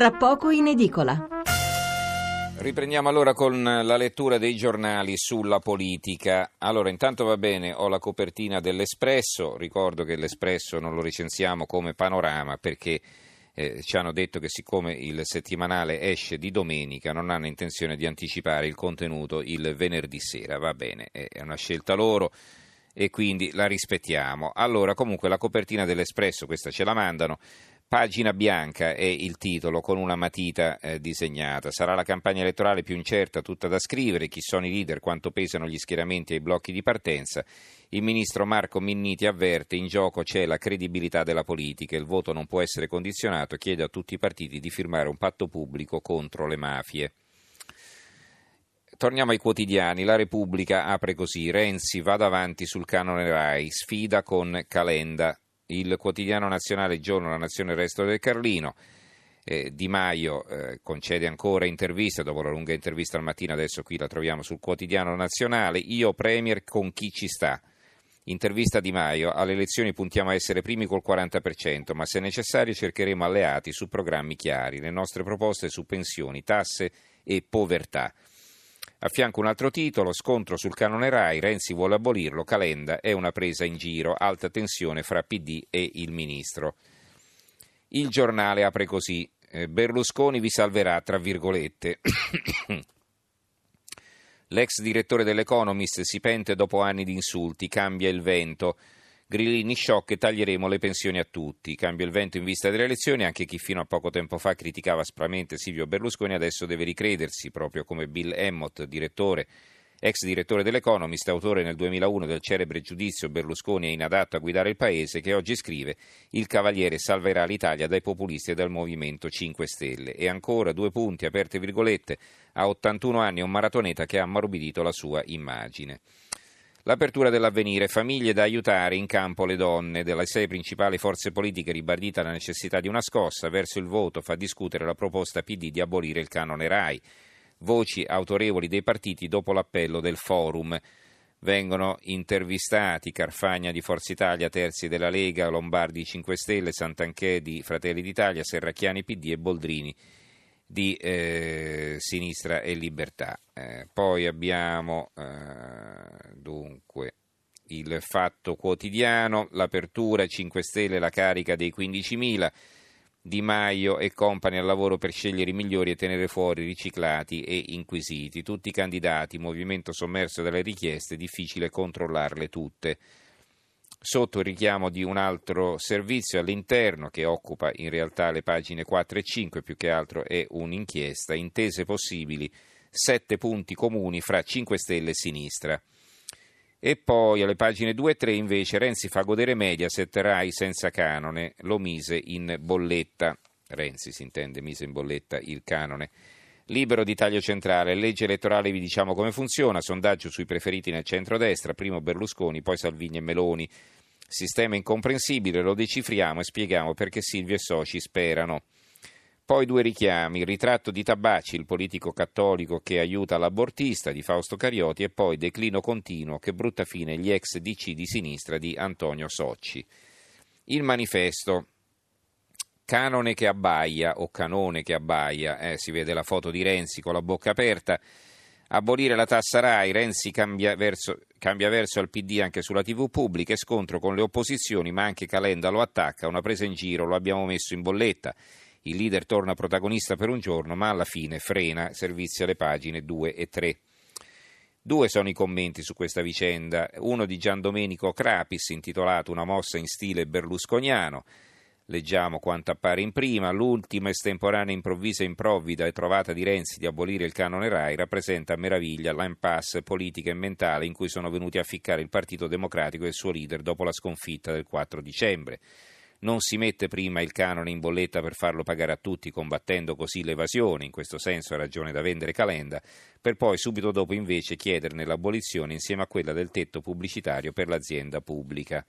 tra poco in edicola. Riprendiamo allora con la lettura dei giornali sulla politica. Allora, intanto va bene, ho la copertina dell'Espresso, ricordo che l'Espresso non lo recensiamo come panorama perché eh, ci hanno detto che siccome il settimanale esce di domenica non hanno intenzione di anticipare il contenuto il venerdì sera, va bene, è una scelta loro e quindi la rispettiamo. Allora, comunque la copertina dell'Espresso, questa ce la mandano, Pagina bianca è il titolo con una matita eh, disegnata. Sarà la campagna elettorale più incerta, tutta da scrivere. Chi sono i leader, quanto pesano gli schieramenti e i blocchi di partenza. Il ministro Marco Minniti avverte: in gioco c'è la credibilità della politica. Il voto non può essere condizionato. Chiede a tutti i partiti di firmare un patto pubblico contro le mafie. Torniamo ai quotidiani. La Repubblica apre così: Renzi va davanti sul canone Rai, sfida con Calenda il quotidiano nazionale Giorno, la Nazione, il resto del Carlino. Eh, di Maio eh, concede ancora interviste, dopo la lunga intervista al mattino, adesso qui la troviamo sul quotidiano nazionale. Io Premier con chi ci sta? Intervista Di Maio, alle elezioni puntiamo a essere primi col 40%, ma se necessario cercheremo alleati su programmi chiari, le nostre proposte su pensioni, tasse e povertà. A fianco un altro titolo, scontro sul canone RAI, Renzi vuole abolirlo, Calenda è una presa in giro, alta tensione fra PD e il ministro. Il giornale apre così, eh, Berlusconi vi salverà, tra virgolette. L'ex direttore dell'Economist si pente dopo anni di insulti, cambia il vento. Grillini shock e taglieremo le pensioni a tutti. Cambia il vento in vista delle elezioni, anche chi fino a poco tempo fa criticava aspramente Silvio Berlusconi adesso deve ricredersi, proprio come Bill Emmott, direttore, ex direttore dell'Economist, autore nel 2001 del celebre giudizio Berlusconi è inadatto a guidare il paese, che oggi scrive il Cavaliere salverà l'Italia dai populisti e dal Movimento 5 Stelle. E ancora due punti, aperte virgolette, a 81 anni un maratoneta che ha ammorbidito la sua immagine. L'apertura dell'avvenire, famiglie da aiutare in campo le donne, delle sei principali forze politiche ribadita la necessità di una scossa, verso il voto fa discutere la proposta PD di abolire il canone RAI. Voci autorevoli dei partiti dopo l'appello del forum. Vengono intervistati Carfagna di Forza Italia, Terzi della Lega, Lombardi 5 Stelle, Santanchè di Fratelli d'Italia, Serracchiani PD e Boldrini di eh, Sinistra e Libertà. Eh, poi abbiamo eh, dunque il Fatto Quotidiano, l'apertura 5 Stelle, la carica dei 15.000, Di Maio e compagni al lavoro per scegliere i migliori e tenere fuori riciclati e inquisiti. Tutti i candidati, movimento sommerso dalle richieste, difficile controllarle tutte sotto il richiamo di un altro servizio all'interno che occupa in realtà le pagine 4 e 5, più che altro è un'inchiesta, intese possibili, sette punti comuni fra 5 Stelle e sinistra. E poi alle pagine 2 e 3 invece Renzi fa godere Mediaset, Rai senza canone, lo mise in bolletta. Renzi si intende, mise in bolletta il canone. Libero di taglio centrale, legge elettorale vi diciamo come funziona, sondaggio sui preferiti nel centro-destra, primo Berlusconi, poi Salvini e Meloni. Sistema incomprensibile, lo decifriamo e spieghiamo perché Silvio e soci sperano. Poi due richiami, il ritratto di Tabacci, il politico cattolico che aiuta l'abortista di Fausto Carioti e poi declino continuo che brutta fine gli ex DC di sinistra di Antonio Socci. Il manifesto, Canone che abbaia o canone che abbaia, eh, si vede la foto di Renzi con la bocca aperta. Abolire la tassa RAI, Renzi cambia verso, cambia verso al PD anche sulla TV pubblica e scontro con le opposizioni, ma anche Calenda lo attacca, una presa in giro, lo abbiamo messo in bolletta. Il leader torna protagonista per un giorno, ma alla fine frena, servizi alle pagine 2 e 3. Due sono i commenti su questa vicenda, uno di Gian Domenico Crapis intitolato Una mossa in stile berlusconiano. Leggiamo quanto appare in prima, l'ultima estemporanea improvvisa improvvida e trovata di Renzi di abolire il canone RAI rappresenta a meraviglia l'impasse politica e mentale in cui sono venuti a ficcare il Partito Democratico e il suo leader dopo la sconfitta del 4 dicembre. Non si mette prima il canone in bolletta per farlo pagare a tutti, combattendo così l'evasione, in questo senso ha ragione da vendere Calenda, per poi subito dopo invece chiederne l'abolizione insieme a quella del tetto pubblicitario per l'azienda pubblica.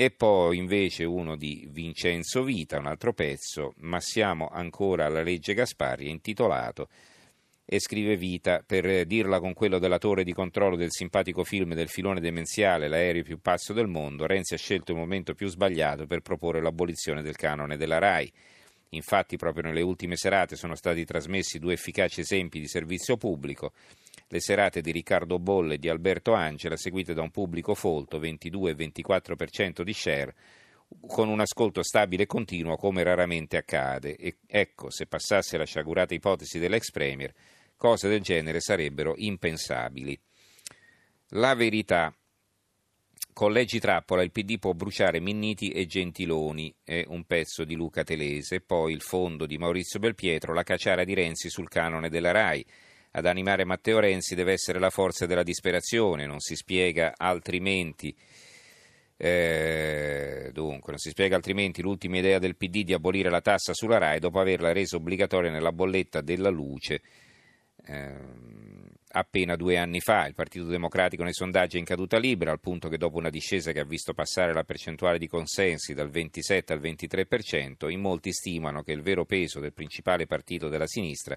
E poi invece uno di Vincenzo Vita, un altro pezzo, ma siamo ancora alla legge Gasparri, intitolato e scrive Vita per dirla con quello della torre di controllo del simpatico film del filone demenziale L'aereo più pazzo del mondo, Renzi ha scelto il momento più sbagliato per proporre l'abolizione del canone della RAI. Infatti proprio nelle ultime serate sono stati trasmessi due efficaci esempi di servizio pubblico, le serate di Riccardo Bolle e di Alberto Angela, seguite da un pubblico folto, 22 e 24% di share, con un ascolto stabile e continuo come raramente accade. E ecco, se passasse la sciagurata ipotesi dell'ex Premier, cose del genere sarebbero impensabili. La verità. Collegi Trappola, il PD può bruciare Minniti e Gentiloni, è un pezzo di Luca Telese, poi il fondo di Maurizio Belpietro, la cacciara di Renzi sul canone della RAI. Ad animare Matteo Renzi deve essere la forza della disperazione, non si spiega altrimenti. Eh, dunque, non si spiega altrimenti l'ultima idea del PD di abolire la tassa sulla RAI dopo averla resa obbligatoria nella bolletta della luce eh, appena due anni fa. Il Partito Democratico nei sondaggi è in caduta libera, al punto che dopo una discesa che ha visto passare la percentuale di consensi dal 27 al 23%, in molti stimano che il vero peso del principale partito della sinistra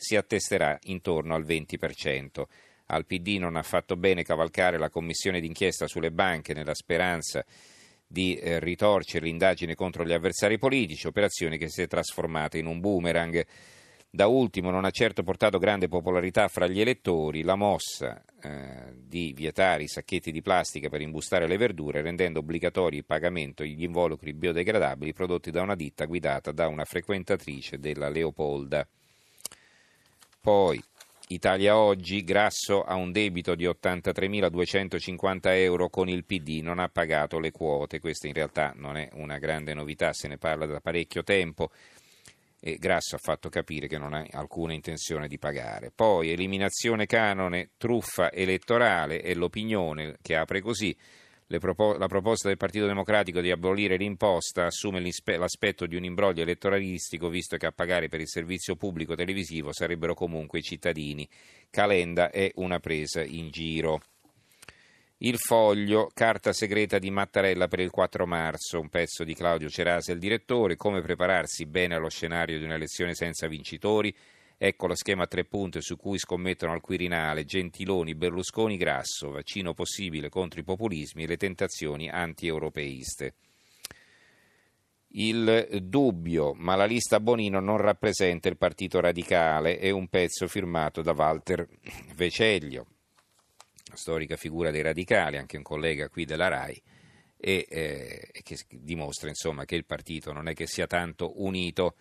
si attesterà intorno al 20%. Al PD non ha fatto bene cavalcare la commissione d'inchiesta sulle banche nella speranza di eh, ritorcere l'indagine contro gli avversari politici, operazione che si è trasformata in un boomerang. Da ultimo non ha certo portato grande popolarità fra gli elettori la mossa eh, di vietare i sacchetti di plastica per imbustare le verdure, rendendo obbligatori il pagamento gli involucri biodegradabili prodotti da una ditta guidata da una frequentatrice della Leopolda. Poi Italia Oggi, Grasso ha un debito di 83.250 euro con il PD, non ha pagato le quote, questa in realtà non è una grande novità, se ne parla da parecchio tempo e Grasso ha fatto capire che non ha alcuna intenzione di pagare. Poi eliminazione canone, truffa elettorale e l'opinione che apre così. Propo- la proposta del Partito Democratico di abolire l'imposta assume l'aspetto di un imbroglio elettoralistico, visto che a pagare per il servizio pubblico televisivo sarebbero comunque i cittadini. Calenda è una presa in giro. Il foglio, carta segreta di Mattarella per il 4 marzo, un pezzo di Claudio Cerasi, il direttore, come prepararsi bene allo scenario di un'elezione senza vincitori. Ecco lo schema a tre punti su cui scommettono al Quirinale Gentiloni, Berlusconi, Grasso, vaccino possibile contro i populismi e le tentazioni anti-europeiste. Il dubbio, ma la lista Bonino non rappresenta il Partito Radicale, è un pezzo firmato da Walter Veceglio storica figura dei radicali, anche un collega qui della RAI, e eh, che dimostra insomma, che il partito non è che sia tanto unito.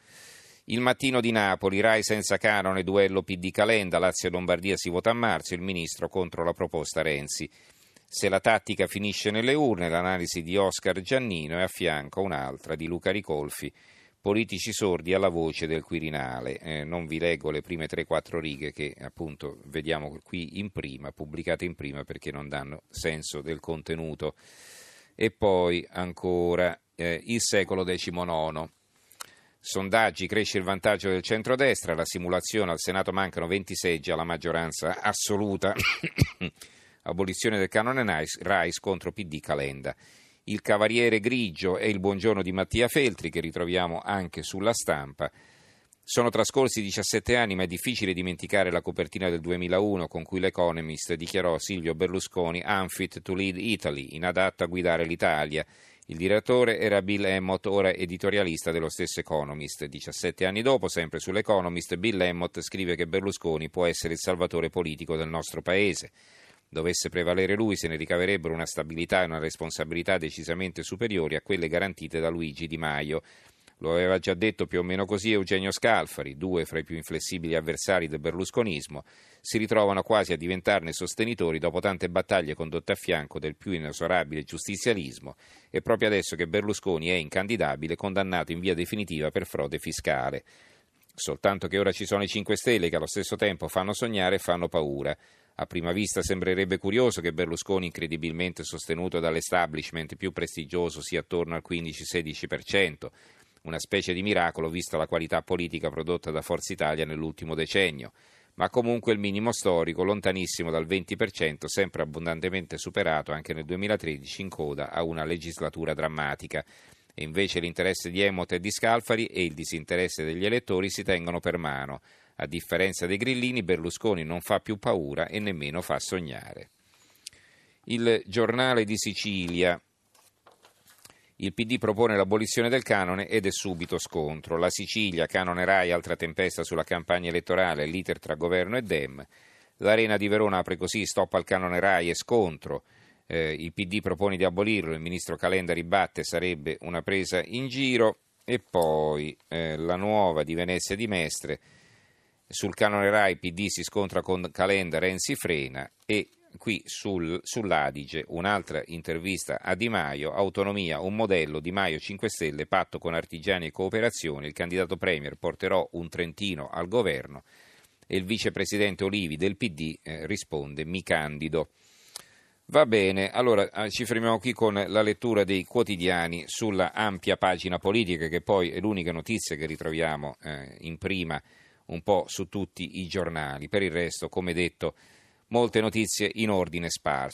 Il mattino di Napoli, RAI senza canone, duello PD Calenda, Lazio e Lombardia si vota a marzo, il ministro contro la proposta Renzi. Se la tattica finisce nelle urne, l'analisi di Oscar Giannino e a fianco un'altra di Luca Ricolfi politici sordi alla voce del Quirinale. Eh, non vi leggo le prime 3-4 righe che appunto vediamo qui in prima, pubblicate in prima perché non danno senso del contenuto. E poi ancora eh, il secolo XIX. Sondaggi, cresce il vantaggio del centrodestra, la simulazione al Senato mancano 20 seggi alla maggioranza assoluta. Abolizione del canone Rice contro PD Calenda il Cavaliere Grigio e il Buongiorno di Mattia Feltri, che ritroviamo anche sulla stampa. Sono trascorsi 17 anni, ma è difficile dimenticare la copertina del 2001 con cui l'Economist dichiarò Silvio Berlusconi unfit to lead Italy, inadatto a guidare l'Italia. Il direttore era Bill Emmott, ora editorialista dello stesso Economist. 17 anni dopo, sempre sull'Economist, Bill Emmott scrive che Berlusconi può essere il salvatore politico del nostro paese dovesse prevalere lui, se ne ricaverebbero una stabilità e una responsabilità decisamente superiori a quelle garantite da Luigi Di Maio. Lo aveva già detto più o meno così Eugenio Scalfari, due fra i più inflessibili avversari del berlusconismo, si ritrovano quasi a diventarne sostenitori dopo tante battaglie condotte a fianco del più inesorabile giustizialismo e proprio adesso che Berlusconi è incandidabile, condannato in via definitiva per frode fiscale. Soltanto che ora ci sono i 5 Stelle che allo stesso tempo fanno sognare e fanno paura. A prima vista sembrerebbe curioso che Berlusconi, incredibilmente sostenuto dall'establishment più prestigioso, sia attorno al 15-16%, una specie di miracolo vista la qualità politica prodotta da Forza Italia nell'ultimo decennio, ma comunque il minimo storico, lontanissimo dal 20%, sempre abbondantemente superato anche nel 2013 in coda a una legislatura drammatica. E invece l'interesse di Emot e di Scalfari e il disinteresse degli elettori si tengono per mano. A differenza dei grillini, Berlusconi non fa più paura e nemmeno fa sognare. Il giornale di Sicilia. Il PD propone l'abolizione del canone ed è subito scontro. La Sicilia, canone Rai, altra tempesta sulla campagna elettorale, l'iter tra governo e Dem. L'Arena di Verona apre così, stop al canone Rai e scontro. Eh, il PD propone di abolirlo, il ministro Calenda ribatte, sarebbe una presa in giro. E poi eh, la nuova di Venezia di Mestre. Sul canone Rai PD si scontra con Calenda, Renzi frena e qui sul, sull'Adige un'altra intervista a Di Maio, autonomia, un modello, Di Maio 5 Stelle, patto con artigiani e cooperazione, il candidato Premier porterò un Trentino al governo e il vicepresidente Olivi del PD eh, risponde mi candido. Va bene, allora eh, ci fermiamo qui con la lettura dei quotidiani sulla ampia pagina politica che poi è l'unica notizia che ritroviamo eh, in prima un po' su tutti i giornali. Per il resto, come detto, molte notizie in ordine sparso.